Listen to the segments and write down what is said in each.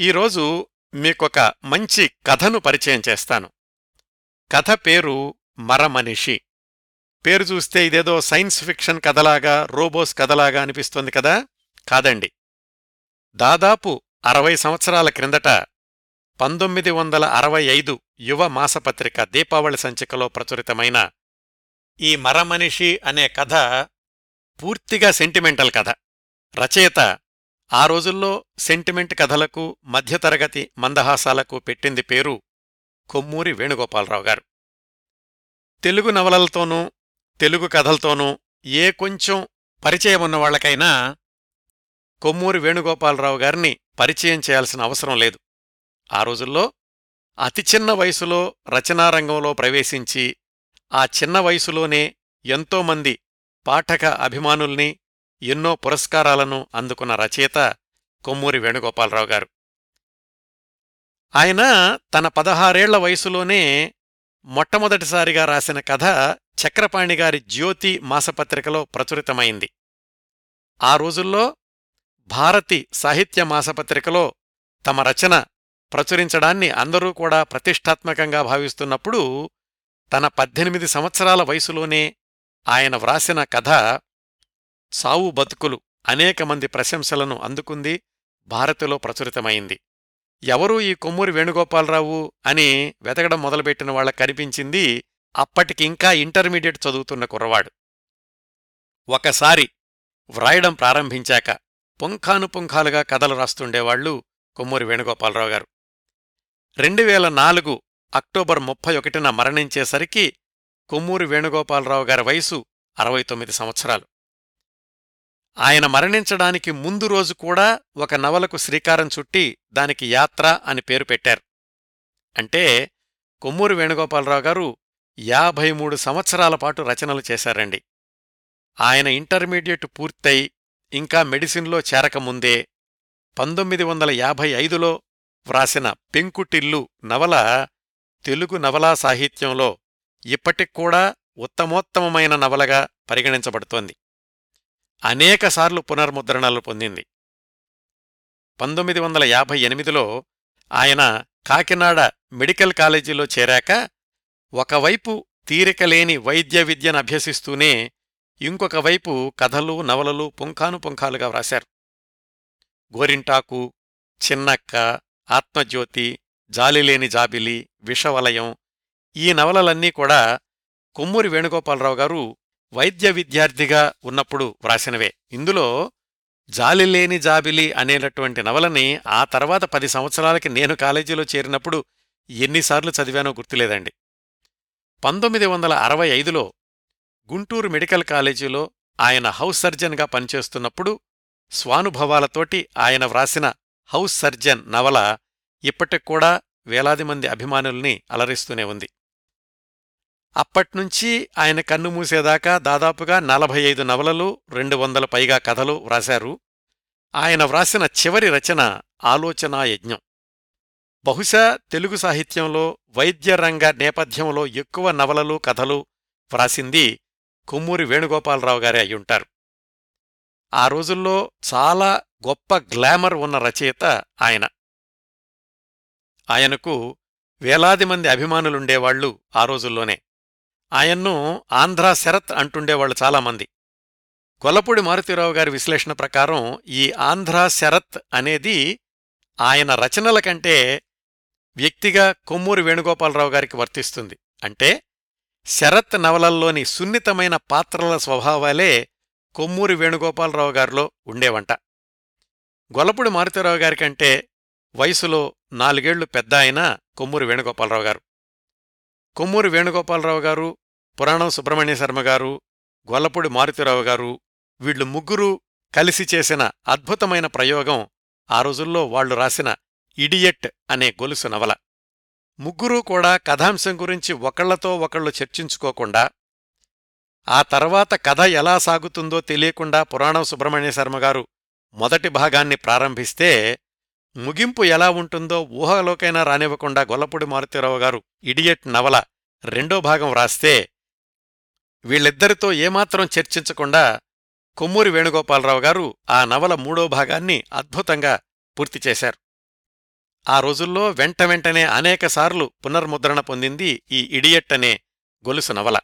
ఈరోజు మీకొక మంచి కథను పరిచయం చేస్తాను. కథ పేరు మరమనిషి. పేరు చూస్తే ఇదేదో సైన్స్ ఫిక్షన్ కథలాగా రోబోస్ కథలాగా అనిపిస్తుంది కదా? కాదండి. దాదాపు అరవై సంవత్సరాల క్రిందట పంతొమ్మిది వందల అరవై ఐదు యువ మాసపత్రిక దీపావళి సంచికలో ప్రచురితమైన ఈ మరమనిషి అనే కథ పూర్తిగా సెంటిమెంటల్ కథ. రచయిత ఆ రోజుల్లో సెంటిమెంట్ కథలకు మధ్యతరగతి మందహాసాలకు పెట్టింది పేరు కొమ్మూరి వేణుగోపాలరావు గారు. తెలుగు నవలలతోనూ తెలుగు కథలతోనూ ఏ కొంచెం పరిచయం ఉన్నవాళ్ళకైనా కొమ్మూరి వేణుగోపాలరావు గారిని పరిచయం చేయాల్సిన అవసరం లేదు. ఆ రోజుల్లో అతి చిన్న వయసులో రచనారంగంలో ప్రవేశించి ఆ చిన్న వయసులోనే ఎంతోమంది పాఠక అభిమానుల్ని ఎన్నో పురస్కారాలను అందుకున్న రచయిత కొమ్మూరి వేణుగోపాలరావు గారు. ఆయన తన పదహారేళ్ళ వయసులోనే మొట్టమొదటిసారిగా రాసిన కథ చక్రపాణి గారి జ్యోతి మాసపత్రికలో ప్రచురితమైంది. ఆ రోజుల్లో భారతి సాహిత్య మాసపత్రికలో తమ రచన ప్రచురించడాన్ని అందరూ కూడా ప్రతిష్టాత్మకంగా భావిస్తున్నప్పుడు తన పద్దెనిమిది సంవత్సరాల వయసులోనే ఆయన వ్రాసిన కథ సావు బతుకులు అనేక మంది ప్రశంసలను అందుకుంది భారతిలో ప్రచురితమైంది. ఎవరూ ఈ కొమ్మూరి వేణుగోపాలరావు అని వెతకడం మొదలుపెట్టిన వాళ్ళ కనిపించింది అప్పటికింకా ఇంటర్మీడియట్ చదువుతున్న కుర్రవాడు. ఒకసారి వ్రాయడం ప్రారంభించాక పుంఖానుపుంఖాలుగా కథలు రాస్తుండేవాళ్ళు కొమ్మూరి వేణుగోపాలరావు గారు. రెండు వేల నాలుగు అక్టోబర్ ముప్పై ఒకటిన మరణించేసరికి కొమ్మూరి వేణుగోపాలరావు గారి వయసు అరవై తొమ్మిది సంవత్సరాలు. ఆయన మరణించడానికి ముందు రోజు కూడా ఒక నవలకు శ్రీకారం చుట్టి దానికి యాత్ర అని పేరు పెట్టారు. అంటే కొమ్మూరి వేణుగోపాలరావు గారు యాభై మూడు సంవత్సరాల పాటు రచనలు చేశారండి. ఆయన ఇంటర్మీడియట్ పూర్తయి ఇంకా మెడిసిన్లో చేరకముందే పంతొమ్మిది వందల యాభై ఐదులో వ్రాసిన పెంకుటిల్లు నవల తెలుగు నవలా సాహిత్యంలో ఇప్పటిక్కూడా ఉత్తమోత్తమమైన నవలగా పరిగణించబడుతోంది. అనేకసార్లు పునర్ముద్రణలు పొందింది. పంతొమ్మిది వందల యాభై ఎనిమిదిలో ఆయన కాకినాడ మెడికల్ కాలేజీలో చేరాక ఒకవైపు తీరికలేని వైద్య విద్యను అభ్యసిస్తూనే ఇంకొక వైపు కథలు నవలలు పుంఖానుపుంఖాలుగా వ్రాశారు. గోరింటాకు చిన్నక్క ఆత్మజ్యోతి జాలిలేని జాబిలి విషవలయం ఈ నవలలన్నీ కూడా కొమ్మూరి వేణుగోపాలరావు గారు వైద్య విద్యార్థిగా ఉన్నప్పుడు వ్రాసినవే. ఇందులో జాలిలేని జాబిలి అనేటటువంటి నవలని ఆ తర్వాత పది సంవత్సరాలకి నేను కాలేజీలో చేరినప్పుడు ఎన్నిసార్లు చదివానో గుర్తులేదండి. పంతొమ్మిది వందల అరవై ఐదులో గుంటూరు మెడికల్ కాలేజీలో ఆయన హౌస్ సర్జన్గా పనిచేస్తున్నప్పుడు స్వానుభవాలతోటి ఆయన వ్రాసిన హౌస్ సర్జన్ నవల ఇప్పటికూడా వేలాది మంది అభిమానుల్ని అలరిస్తూనే ఉంది. అప్పట్నుంచి ఆయన కన్ను మూసేదాకా దాదాపుగా నలభై ఐదు నవలలు రెండు వందల పైగా కథలు వ్రాశారు. ఆయన వ్రాసిన చివరి రచన ఆలోచనాయజ్ఞం బహుశా తెలుగు సాహిత్యంలో వైద్యరంగ నేపథ్యంలో ఎక్కువ నవలలు కథలు వ్రాసింది కొమ్మూరి వేణుగోపాలరావు గారే అయ్యుంటారు ఆ రోజుల్లో చాలా గొప్ప గ్లామర్ ఉన్న రచయిత ఆయన. ఆయనకు వేలాది మంది అభిమానులుండేవాళ్ళు ఆ రోజుల్లోనే. ఆయన్ను ఆంధ్రా శరత్ అంటుండేవాళ్ళు చాలామంది. గొల్లపూడి మారుతీరావు గారి విశ్లేషణ ప్రకారం ఈ ఆంధ్రా శరత్ అనేది ఆయన రచనల కంటే వ్యక్తిగా కొమ్మూరి వేణుగోపాలరావు గారికి వర్తిస్తుంది. అంటే శరత్ నవలల్లోని సున్నితమైన పాత్రల స్వభావాలే కొమ్మూరి వేణుగోపాలరావు గారిలో ఉండేవంట. గొల్లపూడి మారుతీరావు గారికంటే వయసులో నాలుగేళ్ళు పెద్ద ఆయన కొమ్మూరి వేణుగోపాలరావు గారు. కొమ్మూరి వేణుగోపాలరావు గారు పురాణం సుబ్రహ్మణ్య శర్మ గారు గొల్లపూడి మారుతిరావు గారు వీళ్ళు ముగ్గురూ కలిసి చేసిన అద్భుతమైన ప్రయోగం ఆ రోజుల్లో వాళ్ళు రాసిన ఇడియట్ అనే గొలుసు నవల. ముగ్గురూ కూడా కథాంశం గురించి ఒకళ్ళతో ఒకళ్ళు చర్చించుకోకుండా ఆ తర్వాత కథ ఎలా సాగుతుందో తెలియకుండా పురాణం సుబ్రహ్మణ్య శర్మ గారు మొదటి భాగాన్ని ప్రారంభిస్తే ముగింపు ఎలా ఉంటుందో ఊహలోకైనా రానివ్వకుండా గొల్లపూడి మారుతిరావు గారు ఇడియట్ నవల రెండో భాగం రాస్తే వీళ్ళిద్దరితో ఏమాత్రం చర్చించకుండా కొమ్మూరి వేణుగోపాలరావు గారు ఆ నవల మూడో భాగాన్ని అద్భుతంగా పూర్తి చేశారు. ఆ రోజుల్లో వెంట వెంటనే అనేకసార్లు పునర్ముద్రణ పొందింది ఈ ఇడియట్ అనే గొలుసు నవల.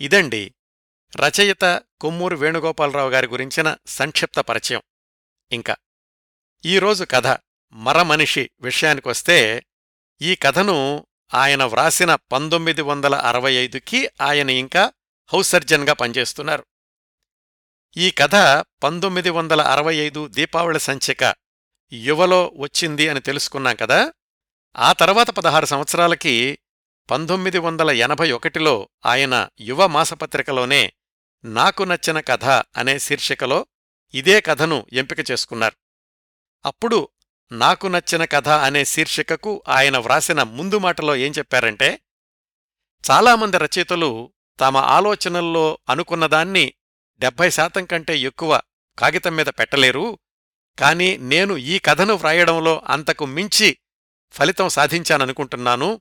ఇదండి రచయిత కొమ్మూరు వేణుగోపాలరావు గారి గురించిన సంక్షిప్త పరిచయం. ఇంకా ఈరోజు కథ మరమనిషి విషయానికొస్తే ఈ కథను ఆయన వ్రాసిన పంతొమ్మిది వందల అరవై ఐదుకి ఆయన ఇంకా హౌస్ సర్జన్గా పనిచేస్తున్నారు. ఈ కథ పంతొమ్మిది వందల అరవై ఐదు దీపావళి సంచిక యువలో వచ్చింది అని తెలుసుకున్నాం కదా. ఆ తర్వాత పదహారు సంవత్సరాలకి పంతొమ్మిది వందల ఎనభై ఒకటిలో ఆయన యువ మాసపత్రికలోనే నాకు నచ్చిన కథ అనే శీర్షికలో ఇదే కథను ఎంపిక చేసుకున్నారు. అప్పుడు నాకు నచ్చిన కథ అనే శీర్షికకు ఆయన వ్రాసిన ముందు మాటలో ఏం చెప్పారంటే చాలామంది రచయితలు తమ ఆలోచనల్లో అనుకున్నదాన్ని డెబ్భై శాతం కంటే ఎక్కువ కాగితం మీద పెట్టలేరు. కాని నేను ఈ కథను వ్రాయడంలో అంతకు మించి ఫలితం సాధించాననుకుంటున్నాను.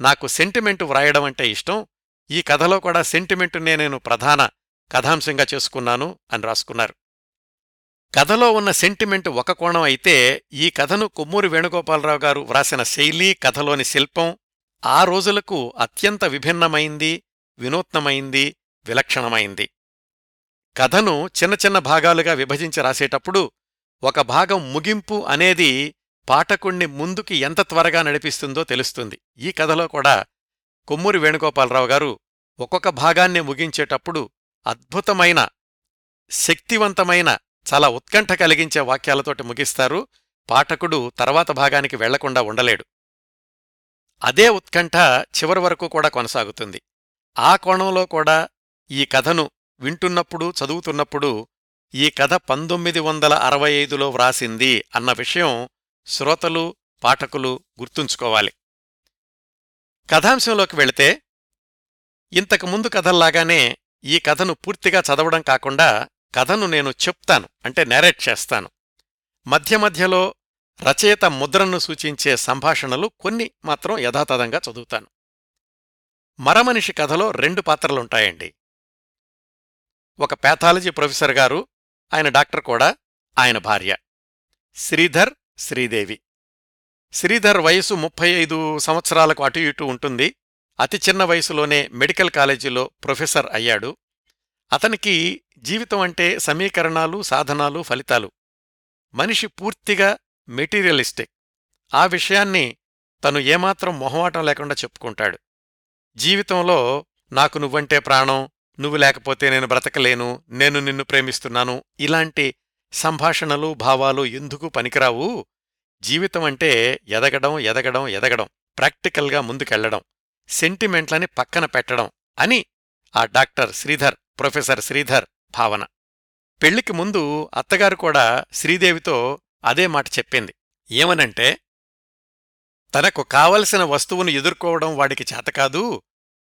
నాకు సెంటిమెంటు వ్రాయడం అంటే ఇష్టం. ఈ కథలో కూడా సెంటిమెంటునే నేను ప్రధాన కథాంశంగా చేసుకున్నాను అని రాసుకున్నారు. కథలో ఉన్న సెంటిమెంట్ ఒక కోణం అయితే ఈ కథను కొమ్మూరి వేణుగోపాలరావు గారు వ్రాసిన శైలి కథలోని శిల్పం ఆ రోజులకు అత్యంత విభిన్నమైంది. వినూత్నమైంది విలక్షణమైంది. కథను చిన్న చిన్న భాగాలుగా విభజించి రాసేటప్పుడు ఒక భాగం ముగింపు అనేది పాఠకుణ్ణి ముందుకి ఎంత త్వరగా నడిపిస్తుందో తెలుస్తుంది. ఈ కథలో కూడా కొమ్మూరి వేణుగోపాలరావు గారు ఒక్కొక్క భాగాన్ని ముగించేటప్పుడు అద్భుతమైన శక్తివంతమైన చాలా ఉత్కంఠ కలిగించే వాక్యాలతోటి ముగిస్తారు. పాఠకుడు తర్వాత భాగానికి వెళ్ళకుండా ఉండలేడు. అదే ఉత్కంఠ చివరి వరకు కూడా కొనసాగుతుంది. ఆ కోణంలో కూడా ఈ కథను వింటున్నప్పుడు చదువుతున్నప్పుడు ఈ కథ పంతొమ్మిది వందల అరవై ఐదులో వ్రాసింది అన్న విషయం శ్రోతలు పాఠకులు గుర్తుంచుకోవాలి. కథాంశంలోకి వెళితే ఇంతకుముందు కథల్లాగానే ఈ కథను పూర్తిగా చదవడం కాకుండా కథను నేను చెప్తాను అంటే నెరేట్ చేస్తాను. మధ్య మధ్యలో రచయిత ముద్రను సూచించే సంభాషణలు కొన్ని మాత్రం యథాతథంగా చదువుతాను. మరమనిషి కథలో రెండు పాత్రలుంటాయండి. ఒక ప్యాథాలజీ ప్రొఫెసర్ గారు ఆయన డాక్టర్ కూడా ఆయన భార్య. శ్రీధర్ శ్రీదేవి. శ్రీధర్ వయసు ముప్పై ఐదు సంవత్సరాలకు అటు ఇటు ఉంటుంది. అతి చిన్న వయసులోనే మెడికల్ కాలేజీలో ప్రొఫెసర్ అయ్యాడు. అతనికి జీవితం అంటే సమీకరణాలు సాధనాలు ఫలితాలు. మనిషి పూర్తిగా మెటీరియలిస్టిక్ ఆ విషయాన్ని తను ఏమాత్రం మొహమాటం లేకుండా చెప్పుకుంటాడు. జీవితంలో నాకు నువ్వంటే ప్రాణం నువ్వు లేకపోతే నేను బ్రతకలేను నేను నిన్ను ప్రేమిస్తున్నాను ఇలాంటి సంభాషణలు భావాలు ఎందుకు పనికిరావు? జీవితం అంటే ఎదగడం ఎదగడం ఎదగడం ప్రాక్టికల్గా ముందుకెళ్ళడం సెంటిమెంట్లని పక్కన పెట్టడం అని ఆ డాక్టర్ శ్రీధర్ ప్రొఫెసర్ శ్రీధర్ భావన. పెళ్ళికి ముందు అత్తగారు కూడా శ్రీదేవితో అదే మాట చెప్పింది. ఏమనంటే తనకు కావలసిన వస్తువును ఎదుర్కోవడం వాడికి చేతకాదు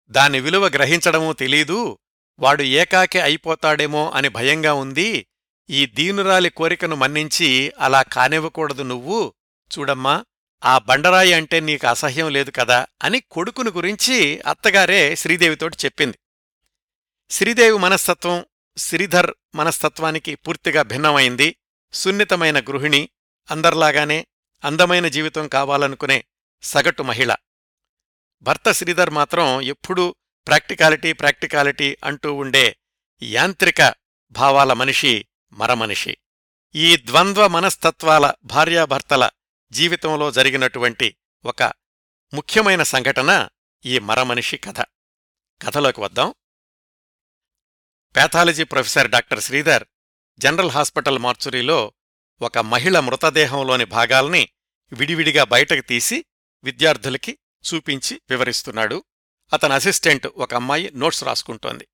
దాని విలువ గ్రహించడమూ తెలీదు వాడు ఏకాకి అయిపోతాడేమో అని భయంగా ఉంది. ఈ దీనురాలి కోరికను మన్నించి అలా కానివ్వకూడదు నువ్వు. చూడమ్మా ఆ బండరాయి అంటే నీకు అసహ్యం లేదు కదా అని కొడుకును గురించి అత్తగారే శ్రీదేవితోటి చెప్పింది. శ్రీదేవి మనస్తత్వం శ్రీధర్ మనస్తత్వానికి పూర్తిగా భిన్నమైంది. సున్నితమైన గృహిణి అందర్లాగానే అందమైన జీవితం కావాలనుకునే సగటు మహిళ. భర్త శ్రీధర్ మాత్రం ఎప్పుడూ ప్రాక్టికాలిటీ ప్రాక్టికాలిటీ అంటూ ఉండే యాంత్రిక భావాల మనిషి మరమనిషి. ఈ ద్వంద్వ మనస్తత్వాల భార్యాభర్తల జీవితంలో జరిగినటువంటి ఒక ముఖ్యమైన సంఘటన ఈ మరమనిషి కథ. కథలోకి వద్దాం. Pathology professor doctor Sridhar general hospital మార్చురీలో ఒక మహిళ మృతదేహంలోని భాగాల్ని విడివిడిగా బయటకు తీసి విద్యార్థులకి చూపించి వివరిస్తున్నాడు. అతని అసిస్టెంట్ ఒక అమ్మాయి నోట్స్ రాసుకుంటోంది.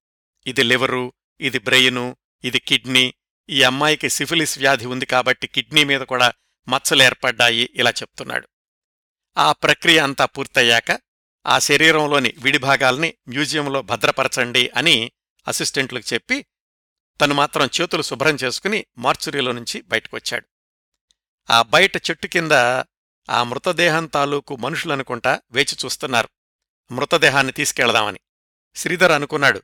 ఇది లివరు ఇది బ్రెయిను ఇది కిడ్నీ ఈ అమ్మాయికి సిఫిలిస్ వ్యాధి ఉంది కాబట్టి కిడ్నీ మీద కూడా మచ్చలేర్పడ్డాయి ఇలా చెప్తున్నాడు. ఆ ప్రక్రియ అంతా పూర్తయ్యాక ఆ శరీరంలోని విడిభాగాల్ని మ్యూజియంలో భద్రపరచండి అని అసిస్టెంట్లకు చెప్పి తను మాత్రం చేతులు శుభ్రం చేసుకుని మార్చురీలో నుంచి బయటకొచ్చాడు. ఆ బయట చెట్టు కింద ఆ మృతదేహం తాలూకు మనుషులనుకుంటా వేచి చూస్తున్నారు. మృతదేహాన్ని తీసుకెళదామని. శ్రీధర్ అనుకున్నాడు.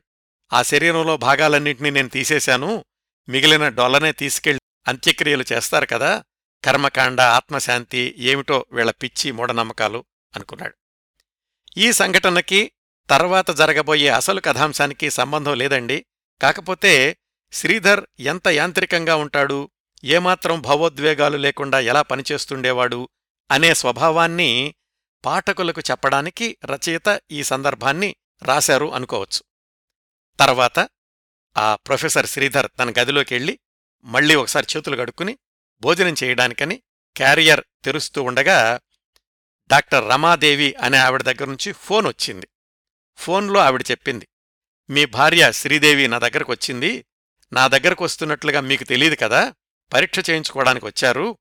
ఆ శరీరంలో భాగాలన్నింటినీ నేను తీసేశాను. మిగిలిన డొల్లనే తీసుకెళ్ళి అంత్యక్రియలు చేస్తారు కదా. కర్మకాండ ఆత్మశాంతి ఏమిటో వీళ్ళ పిచ్చి మూఢనమ్మకాలు అనుకున్నాడు. ఈ సంఘటనకి తర్వాత జరగబోయే అసలు కథాంశానికి సంబంధం లేదండి. కాకపోతే శ్రీధర్ ఎంత యాంత్రికంగా ఉంటాడు ఏమాత్రం భావోద్వేగాలు లేకుండా ఎలా పనిచేస్తుండేవాడు అనే స్వభావాన్ని పాఠకులకు చెప్పడానికి రచయిత ఈ సందర్భాన్ని రాశారు అనుకోవచ్చు. తర్వాత ఆ ప్రొఫెసర్ శ్రీధర్ తన గదిలోకెళ్ళి మళ్ళీ ఒకసారి చేతులు కడుక్కుని భోజనం చేయడానికని క్యారియర్ తెరుస్తూ ఉండగా డాక్టర్ రమాదేవి అనే ఆవిడ దగ్గర నుంచి ఫోన్ వచ్చింది. ఫోన్లో ఆవిడ చెప్పింది మీ భార్య శ్రీదేవి నా దగ్గరకు వచ్చింది. నా దగ్గరకు వస్తున్నట్లుగా మీకు తెలియదు కదా. పరీక్ష చేయించుకోవడానికి వచ్చారు.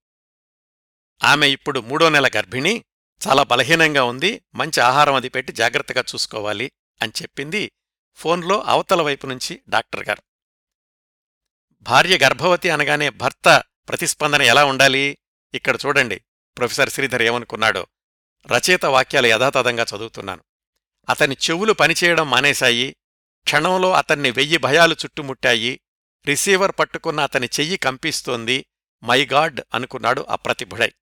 ఆమె ఇప్పుడు మూడో నెల గర్భిణి చాలా బలహీనంగా ఉంది మంచి ఆహారం అది పెట్టి జాగ్రత్తగా చూసుకోవాలి అని చెప్పింది ఫోన్లో అవతల వైపు నుంచి డాక్టర్ గారు. భార్య గర్భవతి అనగానే భర్త ప్రతిస్పందన ఎలా ఉండాలి? ఇక్కడ చూడండి ప్రొఫెసర్ శ్రీధర్ ఏమనుకున్నాడో. రచయిత వాక్యాలు యథాతథంగా చదువుతున్నాను. అతని చెవులు పనిచేయడం మానేశాయి క్షణంలో అతన్ని వెయ్యి భయాలు చుట్టుముట్టాయి రిసీవర్ పట్టుకున్న అతని చెయ్యి కంపిస్తోంది మై గాడ్ అనుకున్నాడు అప్రతిభుడై.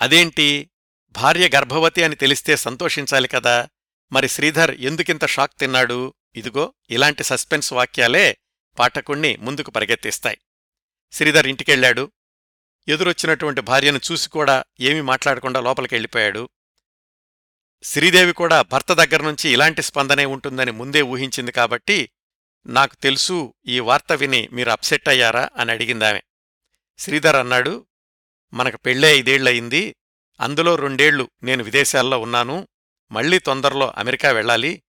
అదేంటి? భార్య గర్భవతి అని తెలిస్తే సంతోషించాలి కదా. మరి శ్రీధర్ ఎందుకింత షాక్ తిన్నాడు? ఇదిగో ఇలాంటి సస్పెన్స్ వాక్యాలే పాఠకుణ్ణి ముందుకు పరిగెత్తిస్తాయి. శ్రీధర్ ఇంటికెళ్ళాడు. ఎదురొచ్చినటువంటి భార్యను చూసి కూడా ఏమీ మాట్లాడకుండా లోపలికెళ్ళిపోయాడు. శ్రీదేవి కూడా భర్త దగ్గర్నుంచి ఇలాంటి స్పందనే ఉంటుందని ముందే ఊహించింది కాబట్టి నాకు తెలుసు ఈ వార్త విని మీరు అప్సెట్ అయ్యారా? అని అడిగిందామె. శ్రీధర్ అన్నాడు మనకు పెళ్ళే ఐదేళ్ళయింది అందులో రెండేళ్ళు నేను విదేశాల్లో ఉన్నాను. మళ్ళీ తొందరలో అమెరికా వెళ్ళాలి.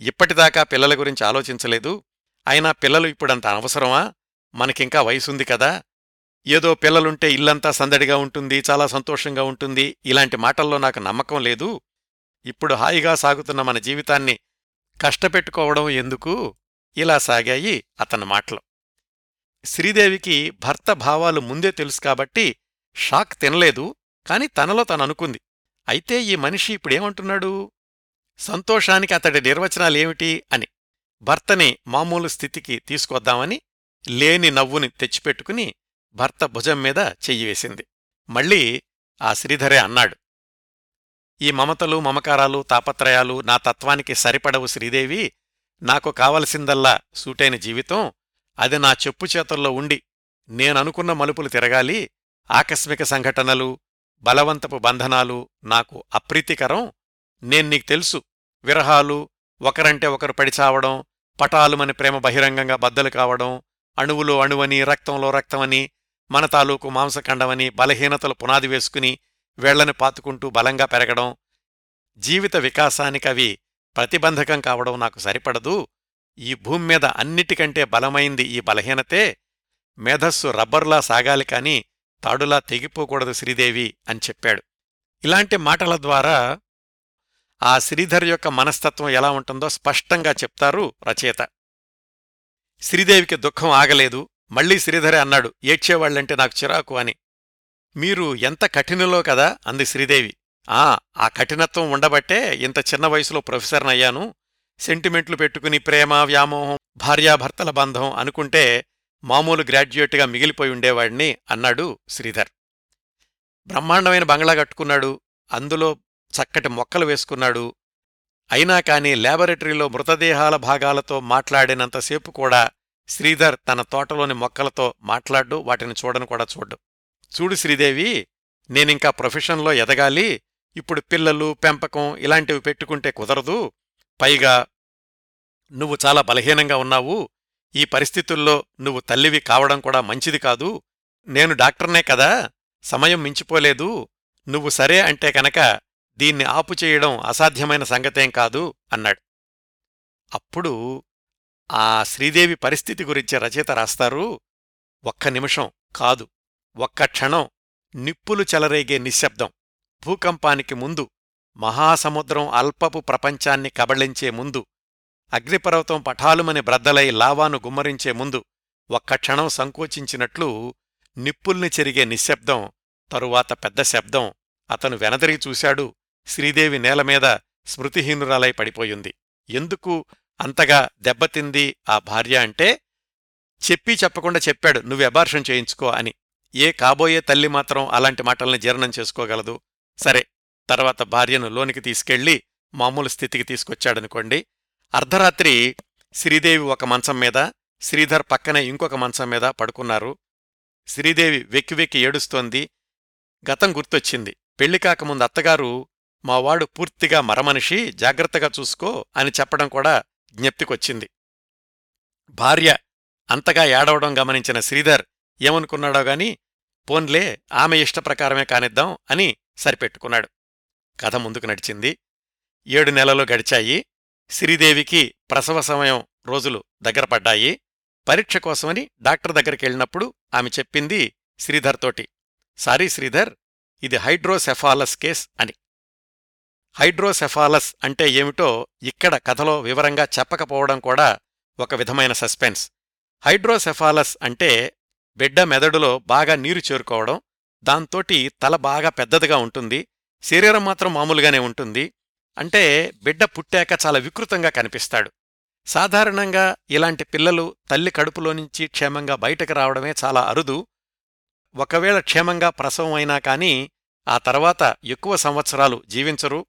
ఇప్పటిదాకా పిల్లల గురించి ఆలోచించలేదు. అయినా పిల్లలు ఇప్పుడంత అవసరమా మనకింకా వయసుంది కదా. ఏదో పిల్లలుంటే ఇల్లంతా సందడిగా ఉంటుంది చాలా సంతోషంగా ఉంటుంది. ఇలాంటి మాటల్లో నాకు నమ్మకం లేదు. ఇప్పుడు హాయిగా సాగుతున్న మన జీవితాన్ని కష్టపెట్టుకోవడం ఎందుకు? ఇలా సాగాయి అతని మాటలు. శ్రీదేవికి భర్త భావాలు ముందే తెలుసు కాబట్టి షాక్ తినలేదు కాని తనలో తననుకుంది అయితే ఈ మనిషి ఇప్పుడేమంటున్నాడు? సంతోషానికి అతడి నిర్వచనాలేమిటి అని. భర్తని మామూలు స్థితికి తీసుకొద్దామని లేని నవ్వుని తెచ్చిపెట్టుకుని భర్త భుజం మీద చెయ్యివేసింది మళ్ళీ ఆ శ్రీధరే అన్నాడు. ఈ మమతలు మమకారాలు తాపత్రయాలు నా తత్వానికి సరిపడవు శ్రీదేవి. నాకు కావలసిందల్లా సూటైన జీవితం. అది నా చెప్పు చేతుల్లో ఉండి నేననుకున్న మలుపులు తిరగాలి. ఆకస్మిక సంఘటనలు బలవంతపు బంధనాలు నాకు అప్రీతికరం. నేను నీకు తెలుసు విరహాలు ఒకరంటే ఒకరు పడిచావడం పటాలుమని ప్రేమ బహిరంగంగా బద్దలు కావడం అణువులో అణువని రక్తంలో రక్తమని మన తాలూకు మాంసఖండమని బలహీనతలు పునాది వేసుకుని వేళ్ళను పాతుకుంటూ బలంగా పెరగడం జీవిత వికాసానికవి ప్రతిబంధకం కావడం నాకు సరిపడదు. ఈ భూమ్మీద అన్నిటికంటే బలమైంది ఈ బలహీనతే. మేధస్సు రబ్బర్లా సాగాలి కాని తాడులా తెగిపోకూడదు శ్రీదేవి అని చెప్పాడు. ఇలాంటి మాటల ద్వారా ఆ శ్రీధర్ యొక్క మనస్తత్వం ఎలా ఉంటుందో స్పష్టంగా చెప్తారు రచయిత. శ్రీదేవికి దుఃఖం ఆగలేదు. మళ్ళీ శ్రీధరే అన్నాడు ఏడ్చేవాళ్ళంటే నాకు చిరాకు అని. మీరు ఎంత కఠినలో కదా అంది శ్రీదేవి. ఆ ఆ కఠినత్వం ఉండబట్టే ఇంత చిన్న వయసులో ప్రొఫెసర్నయ్యాను. సెంటిమెంట్లు పెట్టుకుని ప్రేమ వ్యామోహం భార్యాభర్తల బంధం అనుకుంటే మామూలు గ్రాడ్యుయేట్గా మిగిలిపోయి ఉండేవాడిని అన్నాడు శ్రీధర్. బ్రహ్మాండమైన బంగ్లా కట్టుకున్నాడు అందులో చక్కటి మొక్కలు వేసుకున్నాడు. అయినా కాని ల్యాబొరేటరీలో మృతదేహాల భాగాలతో మాట్లాడినంతసేపు కూడా శ్రీధర్ తన తోటలోని మొక్కలతో మాట్లాడు వాటిని చూడను కూడా చూడు చూడు శ్రీదేవి నేనింకా ప్రొఫెషన్లో ఎదగాలి ఇప్పుడు పిల్లలు పెంపకం ఇలాంటివి పెట్టుకుంటే కుదరదు పైగా నువ్వు చాలా బలహీనంగా ఉన్నావు ఈ పరిస్థితుల్లో నువ్వు తల్లివి కావడం కూడా మంచిది కాదు. నేను డాక్టర్నే కదా. సమయం మించిపోలేదు. నువ్వు సరే అంటే కనుక దీన్ని ఆపుచేయడం అసాధ్యమైన సంగతేం కాదు అన్నాడు. అప్పుడు ఆ శ్రీదేవి పరిస్థితి గురించి రచయిత రాస్తారు. ఒక్క నిమిషం కాదు. ఒక్క క్షణం నిప్పులు చెలరేగే నిశ్శబ్దం. భూకంపానికి ముందు మహాసముద్రం అల్పపు ప్రపంచాన్ని కబళించే ముందు అగ్నిపర్వతం పఠాలుమని బ్రద్దలై లావాను గుమ్మరించే ముందు ఒక్క క్షణం సంకోచించినట్లు నిప్పుల్ని చెరిగే నిశ్శబ్దం తరువాత పెద్ద శబ్దం అతను వెనదిరిగి చూశాడు. శ్రీదేవి నేలమీద స్మృతిహీనురాలై పడిపోయింది. ఎందుకు అంతగా దెబ్బతింది ఆ భార్య అంటే చెప్పి చెప్పకుండా చెప్పాడు నువ్వు అబార్షన్ చేయించుకో అని. ఏ కాబోయే తల్లి మాత్రం అలాంటి మాటల్ని జీర్ణం చేసుకోగలదు. సరే తర్వాత భార్యను లోనికి తీసుకెళ్ళి మామూలు స్థితికి తీసుకొచ్చాడనుకోండి. అర్ధరాత్రి శ్రీదేవి ఒక మంచం మీద శ్రీధర్ పక్కనే ఇంకొక మంచం మీద పడుకున్నారు. శ్రీదేవి వెక్కి వెక్కి ఏడుస్తోంది. గతం గుర్తొచ్చింది. పెళ్ళి కాకముందు అత్తగారు మావాడు పూర్తిగా మరమనిషి జాగ్రత్తగా చూసుకో అని చెప్పడం కూడా జ్ఞప్తికొచ్చింది. భార్య అంతగా ఏడవడం గమనించిన శ్రీధర్ ఏమనుకున్నాడో గాని పోన్లే ఆమె ఇష్టప్రకారమే కానిద్దాం అని సరిపెట్టుకున్నాడు. కథ ముందుకు నడిచింది. ఏడు నెలలు గడిచాయి. శ్రీదేవికి ప్రసవ సమయం రోజులు దగ్గరపడ్డాయి పరీక్ష కోసమని డాక్టర్ దగ్గరికెళ్ళినప్పుడు ఆమె చెప్పింది శ్రీధర్ తోటి. సారీ శ్రీధర్ ఇది హైడ్రోసెఫాలస్ కేస్ అని. హైడ్రోసెఫాలస్ అంటే ఏమిటో ఇక్కడ కథలో వివరంగా చెప్పకపోవడం కూడా ఒక విధమైన సస్పెన్స్. హైడ్రోసెఫాలస్ అంటే బిడ్డ మెదడులో బాగా నీరు చేరుకోవడం దాంతోటి తల బాగా పెద్దదిగా ఉంటుంది శరీరం మాత్రం మామూలుగానే ఉంటుంది అంటే బిడ్డ పుట్టాక చాలా వికృతంగా కనిపిస్తాడు. సాధారణంగా ఇలాంటి పిల్లలు తల్లి కడుపులో నుంచి క్షేమంగా బయటకు రావడమే చాలా అరుదు. ఒకవేళ క్షేమంగా ప్రసవం అయినా కానీ ఆ తర్వాత ఎక్కువ సంవత్సరాలు జీవించరు.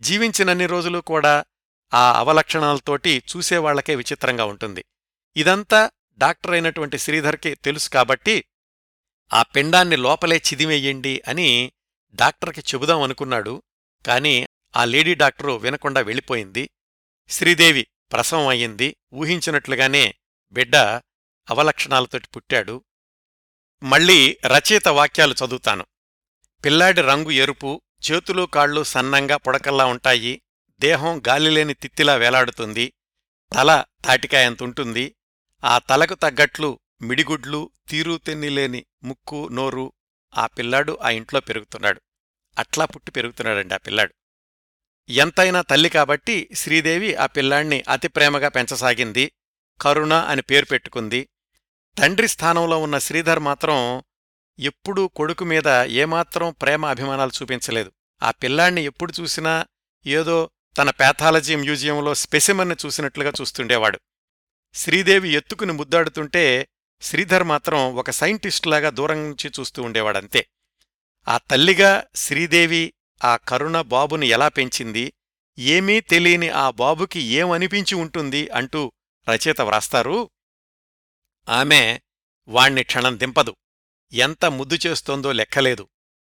జీవించినన్ని రోజులు కూడా ఆ అవలక్షణాలతోటి చూసేవాళ్ళకే విచిత్రంగా ఉంటుంది. ఇదంతా డాక్టర్ అయినటువంటి శ్రీధర్కి తెలుసు కాబట్టి ఆ పిండాన్ని లోపలే చిదిమెయ్యండి అని డాక్టర్కి చెబుదాం అనుకున్నాడు. కాని ఆ లేడీ డాక్టరు వినకుండా వెళ్ళిపోయింది. శ్రీదేవి ప్రసవం అయ్యింది. ఊహించినట్లుగానే బిడ్డ అవలక్షణాలతోటి పుట్టాడు. మళ్ళీ రచయిత వాక్యాలు చదువుతాను. పిల్లాడి రంగు ఎరుపు చేతులు కాళ్ళు సన్నంగా పుడకల్లా ఉంటాయి. దేహం గాలిలేని తిత్తిలా వేలాడుతుంది. తల తాటికాయంతుంటుంది. ఆ తలకు తగ్గట్లు మిడిగుడ్లు తీరుతెన్నిలేని ముక్కు నోరు ఆ పిల్లాడు ఆ ఇంట్లో పెరుగుతున్నాడు. అట్లా పుట్టి పెరుగుతున్నాడండి ఆ పిల్లాడు. ఎంతైనా తల్లి కాబట్టి శ్రీదేవి ఆ పిల్లాణ్ణి అతి ప్రేమగా పెంచసాగింది. కరుణ అని పేరు పెట్టుకుంది. తండ్రి స్థానంలో ఉన్న శ్రీధర్ మాత్రం ఎప్పుడూ కొడుకు మీద ఏమాత్రం ప్రేమ అభిమానాలు చూపించలేదు. ఆ పిల్లాణ్ణి ఎప్పుడు చూసినా ఏదో తన ప్యాథాలజీ మ్యూజియంలో స్పెసిమన్ని చూసినట్లుగా చూస్తుండేవాడు. శ్రీదేవి ఎత్తుకుని ముద్దాడుతుంటే శ్రీధర్ మాత్రం ఒక సైంటిస్టులాగా దూరం నుంచి చూస్తూ ఉండేవాడంతే. ఆ తల్లిగా శ్రీదేవి ఆ కరుణ బాబుని ఎలా పెంచింది? ఏమీ తెలియని ఆ బాబుకి ఏమనిపించి ఉంటుంది అంటూ రచయిత వ్రాస్తారు. ఆమె వాణ్ణి క్షణం దింపదు. ఎంత ముద్దు చేస్తోందో లెక్కలేదు.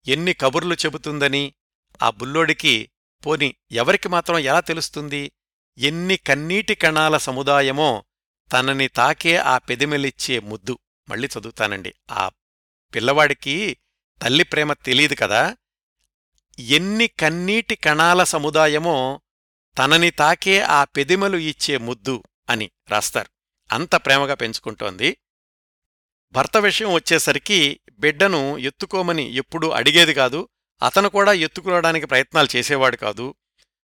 ఎన్ని కబుర్లు చెబుతుందని ఆ బుల్లోడికి పోని ఎవరికి మాత్రం ఎలా తెలుస్తుంది? ఎన్ని కన్నీటి కణాల సముదాయమో తనని తాకే ఆ పెదిమెలిచ్చే ముద్దు. మళ్ళీ చదువుతానండి. ఆ పిల్లవాడికి తల్లి ప్రేమ తెలీదు కదా? ఎన్ని కన్నీటి కణాల సముదాయమో తనని తాకే ఆ పెదిమలు ఇచ్చే ముద్దు అని రాస్తారు. అంత ప్రేమగా పెంచుకుంటోంది. భర్త విషయం వచ్చేసరికి బిడ్డను ఎత్తుకోమని ఎప్పుడూ అడిగేది కాదు. అతను కూడా ఎత్తుకురావడానికి ప్రయత్నాలు చేసేవాడు కాదు.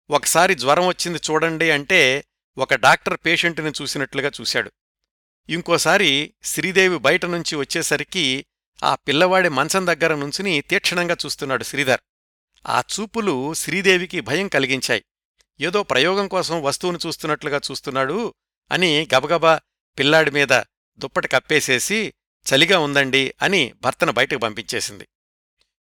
ఒకసారి జ్వరం వచ్చింది చూడండి అంటే ఒక డాక్టర్ పేషెంట్ని చూసినట్లుగా చూశాడు. ఇంకోసారి శ్రీదేవి బయట నుంచి వచ్చేసరికి ఆ పిల్లవాడి మంచం దగ్గర నుంచుని తీక్షణంగా చూస్తున్నాడు శ్రీధర్. ఆ చూపులు శ్రీదేవికి భయం కలిగించాయి. ఏదో ప్రయోగం కోసం వస్తువును చూస్తున్నట్లుగా చూస్తున్నాడు అని గబగబా పిల్లాడి మీద దుప్పటి కప్పేసేసి చలిగా ఉందండి అని భర్తను బయటకు పంపించేసింది.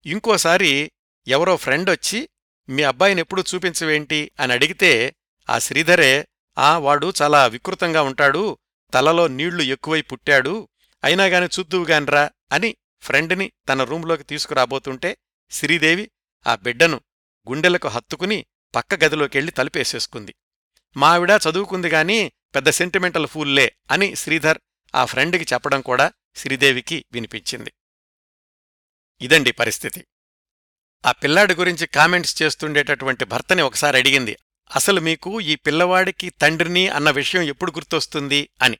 ఇంకోసారి ఎవరో ఫ్రెండ్ వచ్చి మీ అబ్బాయిని ఎప్పుడూ చూపించవేంటి అని అడిగితే ఆ శ్రీధరే ఆ వాడు చాలా వికృతంగా ఉంటాడు తలలో నీళ్ళు ఎక్కువై పుట్టాడు అయినాగాని చూద్దువుగాన్రా అని ఫ్రెండ్ని తన రూంలోకి తీసుకురాబోతుంటే శ్రీదేవి ఆ బిడ్డను గుండెలకు హత్తుకుని పక్క గదిలోకెళ్ళి తలుపేసేసుకుంది. మావిడ చదువుకుంది గాని పెద్ద సెంటిమెంటల్ ఫూల్లే అని శ్రీధర్ ఆ ఫ్రెండ్కి చెప్పడం కూడా శ్రీదేవికి వినిపించింది. ఇదండి పరిస్థితి. ఆ పిల్లాడి గురించి కామెంట్స్ చేస్తుండేటటువంటి భర్తని ఒకసారి అడిగింది అసలు మీకు ఈ పిల్లవాడికి తండ్రిని అన్న విషయం ఎప్పుడు గుర్తొస్తుంది? అని.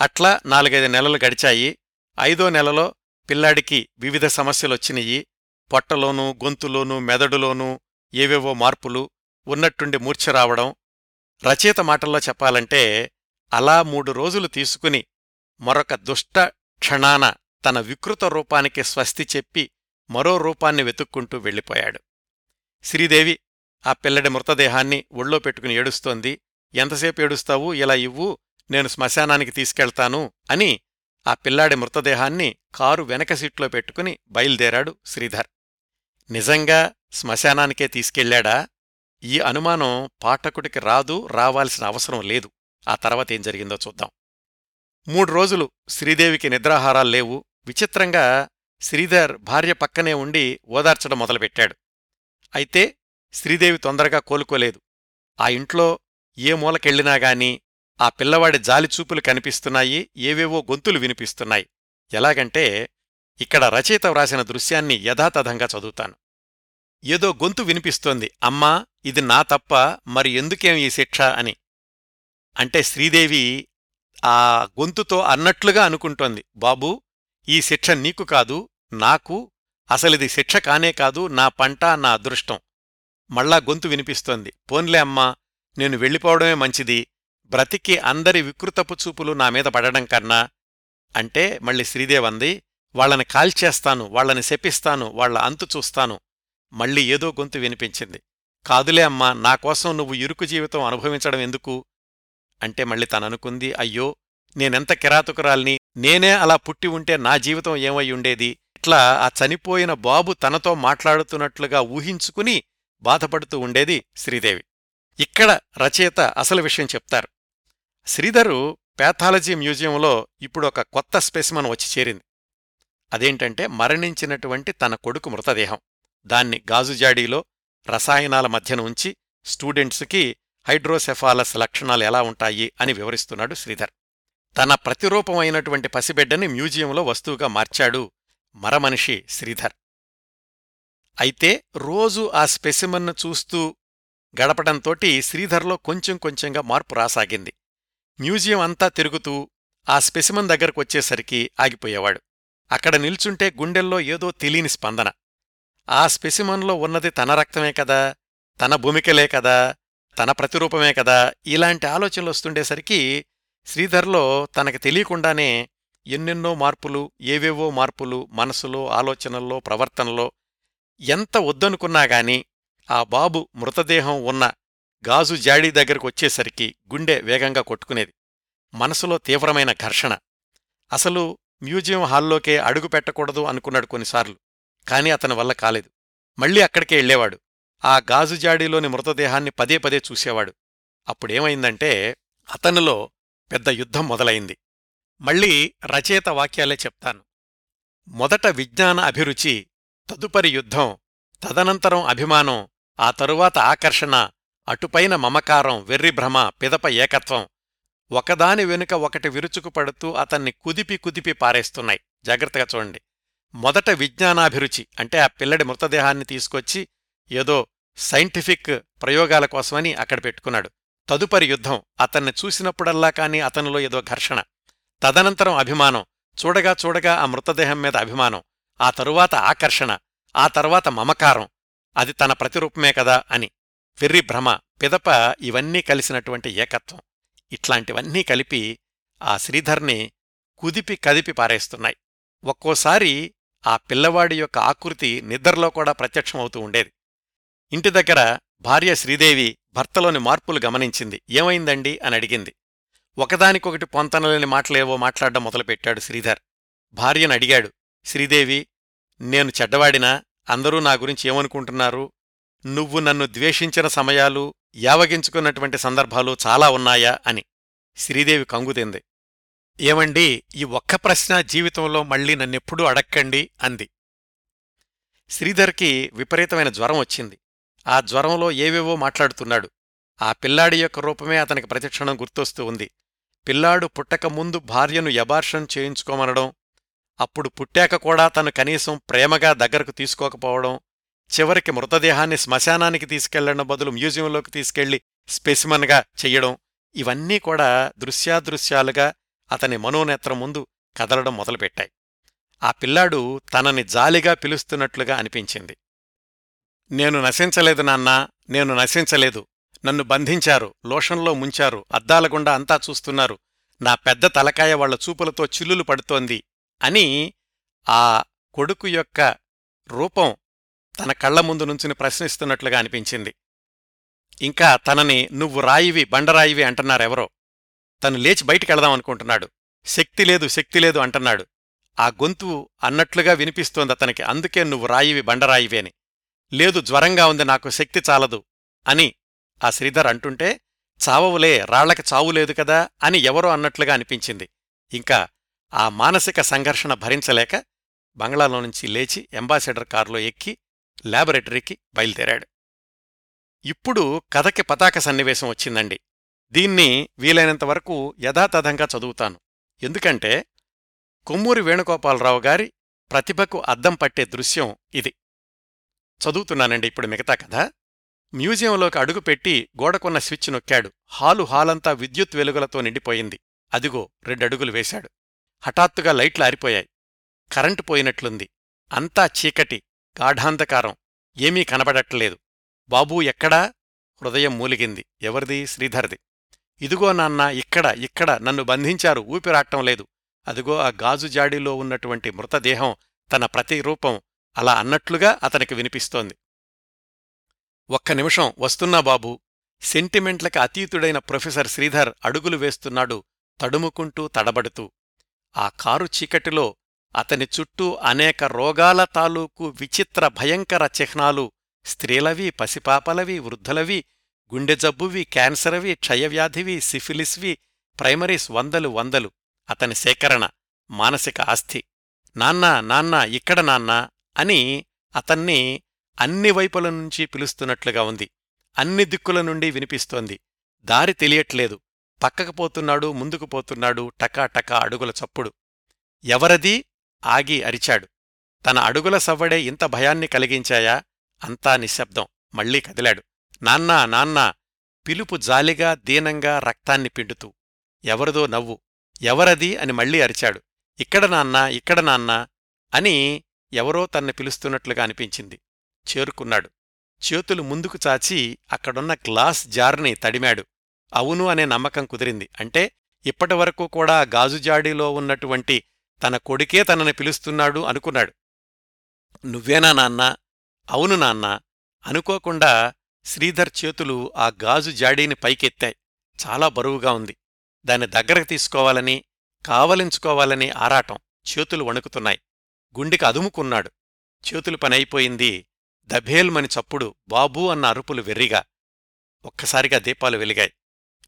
అట్లా నాలుగైదు నెలలు గడిచాయి. ఐదో నెలలో పిల్లాడికి వివిధ సమస్యలొచ్చినాయి పొట్టలోనూ గొంతులోనూ మెదడులోనూ ఏవేవో మార్పులు ఉన్నట్టుండి మూర్ఛ రావడం రచయిత మాటల్లో చెప్పాలంటే అలా మూడు రోజులు తీసుకుని మరొక దుష్ట క్షణాన తన వికృత రూపానికి స్వస్తి చెప్పి మరో రూపాన్ని వెతుక్కుంటూ వెళ్ళిపోయాడు. శ్రీదేవి ఆ పిల్లడి మృతదేహాన్ని ఒళ్ళో పెట్టుకుని ఏడుస్తోంది. ఎంతసేపు ఏడుస్తావు? ఇలా ఇవ్వు. నేను శ్మశానానికి తీసుకెళ్తాను అని ఆ పిల్లాడి మృతదేహాన్ని కారు వెనక సీట్లో పెట్టుకుని బయలుదేరాడు శ్రీధర్. నిజంగా శ్మశానానికే తీసుకెళ్ళాడా ఈ అనుమానం పాఠకుడికి రాదు రావాల్సిన అవసరం లేదు. ఆ తర్వాత ఏం జరిగిందో చూద్దాం. మూడు రోజులు శ్రీదేవికి నిద్రాహారాలు లేవు. విచిత్రంగా శ్రీధర్ భార్య పక్కనే ఉండి ఓదార్చడం మొదలుపెట్టాడు. అయితే శ్రీదేవి తొందరగా కోలుకోలేదు. ఆ ఇంట్లో ఏ మూలకెళ్ళినా గాని ఆ పిల్లవాడి జాలిచూపులు కనిపిస్తున్నాయి ఏవేవో గొంతులు వినిపిస్తున్నాయి. ఎలాగంటే ఇక్కడ రచయిత వ్రాసిన దృశ్యాన్ని యథాతథంగా చదువుతాను. ఏదో గొంతు వినిపిస్తోంది. అమ్మా ఇది నా తప్ప మరి ఎందుకేం ఈ శిక్ష అని. అంటే శ్రీదేవి ఆ గొంతుతో అన్నట్లుగా అనుకుంటోంది. బాబూ ఈ శిక్ష నీకు కాదు నాకు అసలిది శిక్ష కానే కాదు నా పంట నా అదృష్టం. మళ్ళా గొంతు వినిపిస్తోంది. పోన్లే అమ్మా నేను వెళ్ళిపోవడమే మంచిది. బ్రతికి అందరి వికృతపు చూపులు నా మీద పడడం కన్నా. అంటే మళ్ళీ శ్రీదేవంది వాళ్ళని కాల్చేస్తాను వాళ్ళని శపిస్తాను వాళ్ళ అంతు చూస్తాను. మళ్ళీ ఏదో గొంతు వినిపించింది. కాదులే అమ్మా నాకోసం నువ్వు ఇరుకు జీవితం అనుభవించడం ఎందుకు? అంటే మళ్ళీ తననుకుంది అయ్యో నేనెంత కిరాతకురాల్ని నేనే అలా పుట్టి ఉంటే నా జీవితం ఏమై ఉండేది? ఇట్లా ఆ చనిపోయిన బాబు తనతో మాట్లాడుతున్నట్లుగా ఊహించుకుని బాధపడుతూ ఉండేది శ్రీదేవి. ఇక్కడ రచయిత అసలు విషయం చెప్తారు. శ్రీధరు ప్యాథాలజీ మ్యూజియంలో ఇప్పుడు ఒక కొత్త స్పెసిమన్ వచ్చి చేరింది. అదేంటంటే మరణించినటువంటి తన కొడుకు మృతదేహం. దాన్ని గాజుజాడీలో రసాయనాల మధ్యన ఉంచి స్టూడెంట్స్కి హైడ్రోసెఫాలస్ లక్షణాలు ఎలా ఉంటాయి అని వివరిస్తున్నాడు శ్రీధర్. తన ప్రతిరూపమైనటువంటి పసిబిడ్డని మ్యూజియంలో వస్తువుగా మార్చాడు మరమనిషి శ్రీధర్. అయితే రోజు ఆ స్పెసిమన్ను చూస్తూ గడపడంతోటి శ్రీధర్లో కొంచెం కొంచెంగా మార్పు రాసాగింది. మ్యూజియం అంతా తిరుగుతూ ఆ స్పెసిమన్ దగ్గరకొచ్చేసరికి ఆగిపోయేవాడు. అక్కడ నిల్చుంటే గుండెల్లో ఏదో తెలియని స్పందన. ఆ స్పెసిమన్లో ఉన్నది తన రక్తమే కదా తన భూమికలే కదా తన ప్రతిరూపమే కదా ఇలాంటి ఆలోచనలు వస్తుండేసరికి శ్రీధర్లో తనకి తెలియకుండానే ఎన్నెన్నో మార్పులు ఏవేవో మార్పులు మనసులో ఆలోచనల్లో ప్రవర్తనలో ఎంత వద్దనుకున్నా గాని ఆ బాబు మృతదేహం ఉన్న గాజు జాడీ దగ్గరకు వచ్చేసరికి గుండె వేగంగా కొట్టుకునేది. మనసులో తీవ్రమైన ఘర్షణ. అసలు మ్యూజియం హాల్లోకే అడుగు పెట్టకూడదు అనుకున్నాడు కొన్నిసార్లు కాని అతని వల్ల కాలేదు. మళ్ళీ అక్కడికే వెళ్ళేవాడు. ఆ గాజు జాడీలోని మృతదేహాన్ని పదే పదే చూసేవాడు. అప్పుడేమైందంటే అతనిలో పెద్ద యుద్ధం మొదలైంది. మళ్ళీ రచయిత వాక్యాలే చెప్తాను. మొదట విజ్ఞాన అభిరుచి తదుపరి యుద్ధం తదనంతరం అభిమానం ఆ తరువాత ఆకర్షణ అటుపైన మమకారం వెర్రిభ్రమ పిదప ఏకత్వం ఒకదాని వెనుక ఒకటి విరుచుకు పడుతూ అతన్ని కుదిపి కుదిపి పారేస్తున్నాయి. జాగ్రత్తగా చూడండి. మొదట విజ్ఞానాభిరుచి అంటే ఆ పిల్లడి మృతదేహాన్ని తీసుకొచ్చి ఏదో సైంటిఫిక్ ప్రయోగాల కోసమని అక్కడ పెట్టుకున్నాడు. తదుపరి యుద్ధం అతన్ని చూసినప్పుడల్లా కాని అతనిలో ఏదో ఘర్షణ తదనంతరం అభిమానం చూడగా చూడగా ఆ మృతదేహం మీద అభిమానం ఆ తరువాత ఆకర్షణ ఆ తర్వాత మమకారం అది తన ప్రతిరూపమే కదా అని. వెర్రి భ్రమ పిదప ఇవన్నీ కలిసినటువంటి ఏకత్వం. ఇట్లాంటివన్నీ కలిపి ఆ శ్రీధర్ని కుదిపి కదిపి పారేస్తున్నాయి. ఒక్కోసారి ఆ పిల్లవాడి యొక్క ఆకృతి నిద్రలో కూడా ప్రత్యక్షమవుతూ ఉండేది. ఇంటి దగ్గర భార్య శ్రీదేవి భర్తలోని మార్పులు గమనించింది. ఏమైందండి? అని అడిగింది. ఒకదానికొకటి పొంతనలేని మాటలేవో మాట్లాడడం మొదలుపెట్టాడు శ్రీధర్. భార్యను అడిగాడు. శ్రీదేవి నేను చెడ్డవాడినా? అందరూ నా గురించి ఏమనుకుంటున్నారు? నువ్వు నన్ను ద్వేషించిన సమయాలు యావగించుకున్నటువంటి సందర్భాలు చాలా ఉన్నాయా అని శ్రీదేవి కంగుతింది. ఏమండి ఈ ఒక్క ప్రశ్న జీవితంలో మళ్ళీ నన్నెప్పుడూ అడక్కండి అంది. శ్రీధర్కి విపరీతమైన జ్వరం వచ్చింది. ఆ జ్వరంలో ఏవేవో మాట్లాడుతున్నాడు. ఆ పిల్లాడి యొక్క రూపమే అతనికి ప్రతిక్షణం గుర్తొస్తూ ఉంది. పిల్లాడు పుట్టక ముందు భార్యను యబార్షన్ చేయించుకోమనడం అప్పుడు పుట్టాక కూడా తను కనీసం ప్రేమగా దగ్గరకు తీసుకోకపోవడం చివరికి మృతదేహాన్ని శ్మశానానికి తీసుకెళ్ళడం బదులు మ్యూజియంలోకి తీసుకెళ్ళి స్పెసిమన్గా చెయ్యడం ఇవన్నీ కూడా దృశ్యాదృశ్యాలుగా అతని మనోనేత్రం ముందు కదలడం మొదలుపెట్టాయి. ఆ పిల్లాడు తనని జాలిగా పిలుస్తున్నట్లుగా అనిపించింది. నేను నశించలేదు నాన్నా నేను నశించలేదు. నన్ను బంధించారు లోషంలో ముంచారు అద్దాలగుండా అంతా చూస్తున్నారు. నా పెద్ద తలకాయ వాళ్ళ చూపులతో చిల్లులు పడుతోంది అని ఆ కొడుకు యొక్క రూపం తన కళ్ళ ముందు నుంచుని ప్రశ్నిస్తున్నట్లుగా అనిపించింది. ఇంకా తనని నువ్వు రాయివి బండరాయివి అంటున్నారెవరో. తను లేచి బయటికెళదామనుకుంటున్నాడు శక్తి లేదు శక్తి లేదు అంటున్నాడు. ఆ గొంతు అన్నట్లుగా వినిపిస్తోంది అతనికి. అందుకే నువ్వు రాయివి బండరాయివేని లేదు జ్వరంగా ఉంది నాకు శక్తి చాలదు అని ఆ శ్రీధర్ అంటుంటే చావవులే రాళ్ళకి చావు లేదు కదా అని ఎవరో అన్నట్లుగా అనిపించింది. ఇంకా ఆ మానసిక సంఘర్షణ భరించలేక బంగ్లాలో నుంచి లేచి అంబాసిడర్ కారులో ఎక్కి ల్యాబొరేటరీకి బయలుదేరాడు. ఇప్పుడు కథకి పతాక సన్నివేశం వచ్చిందండి. దీన్ని వీలైనంత వరకు యథాతథంగా చదువుతాను. ఎందుకంటే కొమ్మూరి వేణుగోపాలరావు గారి ప్రతిభకు అద్దం పట్టే దృశ్యం ఇది. చదువుతున్నానండి ఇప్పుడు మిగతా కథ. మ్యూజియంలోకి అడుగుపెట్టి గోడకున్న స్విచ్ నొక్కాడు. హాలు హాలంతా విద్యుత్ వెలుగులతో నిండిపోయింది. అదిగో రెండడుగులు వేశాడు. హఠాత్తుగా లైట్లు ఆరిపోయాయి. కరెంటు పోయినట్లుంది. అంతా చీకటి. గాఢాంధకారం. ఏమీ కనబడట్లేదు. బాబూ ఎక్కడా? హృదయం మూలిగింది. ఎవరిది? శ్రీధర్ది. ఇదిగో నాన్న ఇక్కడ ఇక్కడ నన్ను బంధించారు. ఊపిరాటం లేదు. అదిగో ఆ గాజు జాడీలో ఉన్నటువంటి మృతదేహం తన ప్రతిరూపం అలా అన్నట్లుగా అతనికి వినిపిస్తోంది. ఒక్క నిమిషం వస్తున్నా బాబూ. సెంటిమెంట్లకి అతీతుడైన ప్రొఫెసర్ శ్రీధర్ అడుగులు వేస్తున్నాడు తడుముకుంటూ తడబడుతూ. ఆ కారు చీకటిలో అతని చుట్టూ అనేక రోగాల తాలూకు విచిత్ర భయంకర చిహ్నాలు స్త్రీలవి పసిపాపలవి వృద్ధులవి గుండె జబ్బువి క్యాన్సరవి క్షయవ్యాధివి సిఫిలిస్వి ప్రైమరీస్ వందలు వందలు. అతని సేకరణ మానసిక ఆస్థి. నాన్నా నాన్నా ఇక్కడ నాన్నా అని అతన్ని అన్ని వైపుల నుంచి పిలుస్తున్నట్లుగా ఉంది. అన్ని దిక్కుల నుండి వినిపిస్తోంది. దారి తెలియట్లేదు. పక్కకు పోతున్నాడు ముందుకు పోతున్నాడు టకా టకా అడుగుల చప్పుడు. ఎవరది? ఆగి అరిచాడు. తన అడుగుల సవ్వడే ఇంత భయాన్ని కలిగించాయా? అంతా నిశ్శబ్దం. మళ్ళీ కదిలాడు. నాన్నా నాన్నా! పిలుపు జాలిగా దీనంగా రక్తాన్ని పిండుతూ. ఎవరిదో నవ్వు. ఎవరది అని మళ్ళీ అరిచాడు. ఇక్కడ నాన్నా ఇక్కడ నాన్నా! అని ఎవరో తన్ని పిలుస్తున్నట్లుగా అనిపించింది. చేరుకున్నాడు. చేతులు ముందుకు చాచి అక్కడున్న గ్లాస్ జార్ని తడిమాడు. అవును అనే నమ్మకం కుదిరింది. అంటే ఇప్పటివరకు కూడా గాజుజాడీలో ఉన్నటువంటి తన కొడుకే తనని పిలుస్తున్నాడు అనుకున్నాడు. నువ్వేనా నాన్నా? అవును నాన్నా. అనుకోకుండా శ్రీధర్ చేతులు ఆ గాజు జాడీని పైకెత్తాయి. చాలా బరువుగా ఉంది. దాన్ని దగ్గరకు తీసుకోవాలని కావలించుకోవాలని ఆరాటం చేతులు వణుకుతున్నాయి. గుండెకి అదుముకున్నాడు. చేతులు పనైపోయింది. దభేల్మని చప్పుడు బాబూ అన్న అరుపులు వెర్రిగా. ఒక్కసారిగా దీపాలు వెలిగాయి.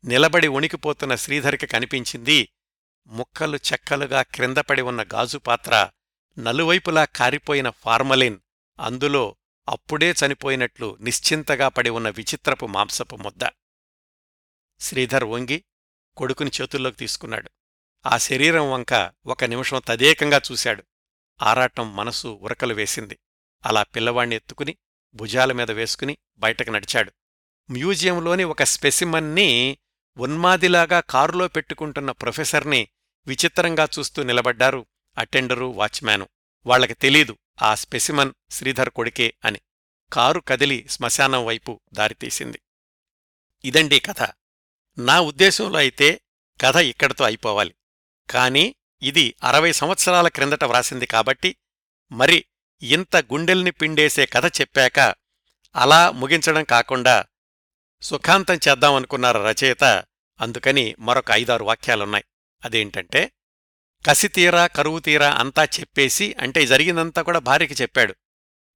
నిలబడి ఉణికిపోతున్న శ్రీధర్కి కనిపించింది ముక్కలు చెక్కలుగా క్రిందపడి ఉన్న గాజుపాత్ర నలువైపులా కారిపోయిన ఫార్మలిన్ అందులో అప్పుడే చనిపోయినట్లు నిశ్చింతగా పడి ఉన్న విచిత్రపు మాంసపు ముద్ద. శ్రీధర్ వంగి కొడుకుని చేతుల్లోకి తీసుకున్నాడు. ఆ శరీరం వంక ఒక నిమిషం తదేకంగా చూశాడు. ఆరాటం మనసు ఉరకలు వేసింది. అలా పిల్లవాణ్ణి ఎత్తుకుని భుజాల మీద వేసుకుని బయటకు నడిచాడు. మ్యూజియంలోని ఒక స్పెసిమన్ని ఉన్మాదిలాగా కారులో పెట్టుకుంటున్న ప్రొఫెసర్ని విచిత్రంగా చూస్తూ నిలబడ్డారు అటెండరు వాచ్మ్యాను. వాళ్ళకి తెలీదు ఆ స్పెసిమన్ శ్రీధర్ కొడుకే అని. కారు కదిలి శ్మశానం వైపు దారితీసింది ఇదండి కథ. నా ఉద్దేశంలో అయితే కథ ఇక్కడితో అయిపోవాలి. కాని ఇది అరవై సంవత్సరాల క్రిందట వ్రాసింది కాబట్టి మరి ఇంత గుండెల్ని పిండేసే కథ చెప్పాక అలా ముగించడం కాకుండా సుఖాంతం చేద్దామనుకున్నారు రచయిత? అందుకని మరొక ఐదారు వాక్యాలున్నాయి. అదేంటంటే కసితీరా కరువుతీరా అంతా చెప్పేసి అంటే జరిగిందంతా కూడా భార్యకి చెప్పాడు.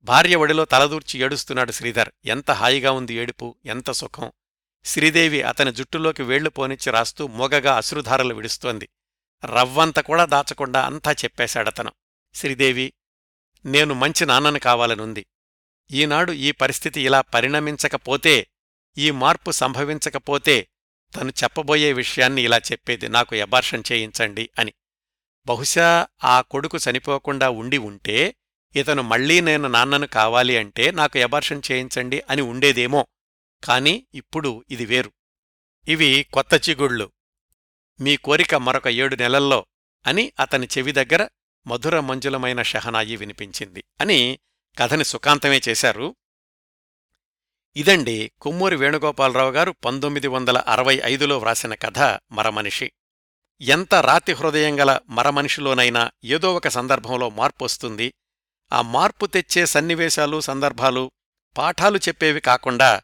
భార్య ఒడిలో తలదూర్చి ఏడుస్తున్నాడు శ్రీధర్. ఎంత హాయిగా ఉంది ఏడుపు ఎంత సుఖం. శ్రీదేవి అతని జుట్టులోకి వేళ్ళు పోనిచ్చి రాస్తూ మోగగా అశ్రుధారలు విడుస్తోంది. రవ్వంత కూడా దాచకుండా అంతా చెప్పేశాడతను. శ్రీదేవి నేను మంచి నాన్నను కావాలనుంది ఈనాడు ఈ పరిస్థితి ఇలా పరిణమించకపోతే ఈ మార్పు సంభవించకపోతే తను చెప్పబోయే విషయాన్ని ఇలా చెప్పేది నాకు ఎబార్షన్ చేయించండి అని. బహుశా ఆ కొడుకు చనిపోకుండా ఉండి ఉంటే ఇతను మళ్ళీ నేను నాన్నను కావాలి అంటే నాకు ఎబార్షన్ చేయించండి అని ఉండేదేమో. కాని ఇప్పుడు ఇది వేరు. ఇవి కొత్త చిగుళ్ళు. మీ కోరిక మరొక ఏడు నెలల్లో అని అతని చెవి దగ్గర మధుర మంజులమైన షహనాయి వినిపించింది అని కథని సుఖాంతమే చేశారు. ఇదండి కొమ్మూరి వేణుగోపాలరావు గారు పంతొమ్మిది వందల అరవై ఐదులో వ్రాసిన కథ మరమనిషి ఎంత రాతి హృదయం గల మరమనిషిలోనైనా ఏదో ఒక సందర్భంలో మార్పొస్తుంది ఆ మార్పు తెచ్చే సన్నివేశాలు సందర్భాలు పాఠాలు చెప్పేవి కాకుండా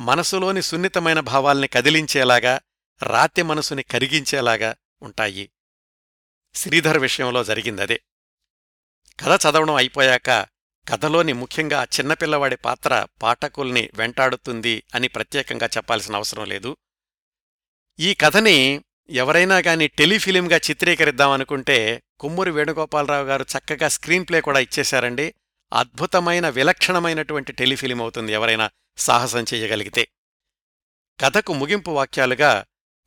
మనసులోని సున్నితమైన భావాల్ని కదిలించేలాగా రాతి మనసుని కరిగించేలాగా ఉంటాయి. శ్రీధర్ విషయంలో జరిగిందదే. కథ చదవడం అయిపోయాక కథలోని ముఖ్యంగా చిన్నపిల్లవాడి పాత్ర పాఠకుల్ని వెంటాడుతుంది అని ప్రత్యేకంగా చెప్పాల్సిన అవసరం లేదు. ఈ కథని ఎవరైనా గాని టెలిఫిలింగా చిత్రీకరిద్దామనుకుంటే కొమ్మూరి వేణుగోపాలరావు గారు చక్కగా స్క్రీన్ ప్లే కూడా ఇచ్చేశారండి. అద్భుతమైన విలక్షణమైనటువంటి టెలిఫిలిం అవుతుంది ఎవరైనా సాహసం చెయ్యగలిగితే కథకు ముగింపు వాక్యాలుగా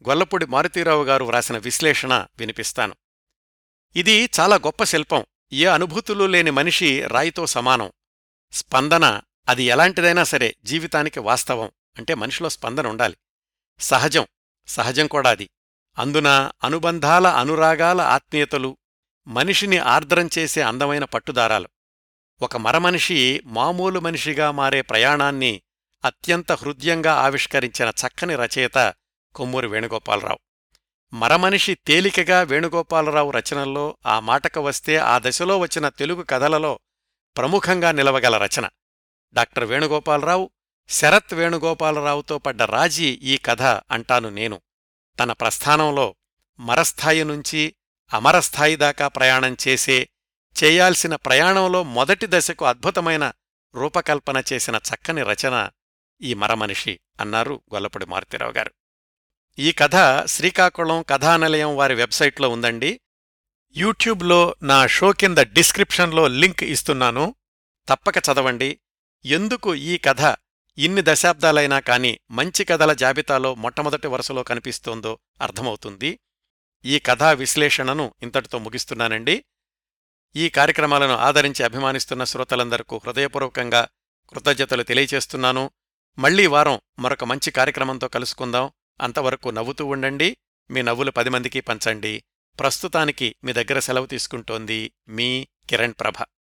గొల్లపూడి మారుతీరావు గారు వ్రాసిన విశ్లేషణ వినిపిస్తాను. ఇది చాలా గొప్ప శిల్పం. ఏ అనుభూతులు లేని మనిషి రాయితో సమానం. స్పందన అది ఎలాంటిదైనా సరే జీవితానికి వాస్తవం. అంటే మనిషిలో స్పందన ఉండాలి. సహజం సహజం కూడా అది. అందున అనుబంధాల అనురాగాల ఆత్మీయతలు మనిషిని ఆర్ద్రం చేసే అందమైన పట్టుదారాలు. ఒక మరమనిషి మామూలు మనిషిగా మారే ప్రయాణాన్ని అత్యంత హృదయంగా ఆవిష్కరించిన చక్కని రచయిత కొమ్మూరి వేణుగోపాలరావు. మరమనిషి తేలికగా వేణుగోపాలరావు రచనల్లో ఆ మాటకు వస్తే ఆ దశలో వచ్చిన తెలుగు కథలలో ప్రముఖంగా నిలవగల రచన. డాక్టర్ వేణుగోపాలరావు శరత్ వేణుగోపాలరావుతో పడ్డ రాజీ ఈ కథ అంటాను నేను. తన ప్రస్థానంలో మరస్థాయి నుంచి అమరస్థాయి దాకా ప్రయాణం చేసే చేయాల్సిన ప్రయాణంలో మొదటి దశకు అద్భుతమైన రూపకల్పన చేసిన చక్కని రచన ఈ మరమనిషి అన్నారు గొల్లపూడి మారుతీరావు గారు. ఈ కథ శ్రీకాకుళం కథానిలయం వారి వెబ్సైట్లో ఉందండి. యూట్యూబ్లో నా షో కింద డిస్క్రిప్షన్లో లింక్ ఇస్తున్నాను. తప్పక చదవండి. ఎందుకు ఈ కథ ఇన్ని దశాబ్దాలైనా కాని మంచి కథల జాబితాలో మొట్టమొదటి వరుసలో కనిపిస్తోందో అర్థమవుతుంది. ఈ కథా విశ్లేషణను ఇంతటితో ముగిస్తున్నానండి. ఈ కార్యక్రమాలను ఆదరించి అభిమానిస్తున్న శ్రోతలందరకు హృదయపూర్వకంగా కృతజ్ఞతలు తెలియచేస్తున్నాను మళ్ళీ వారం మరొక మంచి కార్యక్రమంతో కలుసుకుందాం. అంతవరకు నవ్వుతూ ఉండండి. మీ నవ్వులు పది మందికి పంచండి. ప్రస్తుతానికి మీ దగ్గర సెలవు తీసుకుంటోంది మీ కిరణ్ ప్రభ.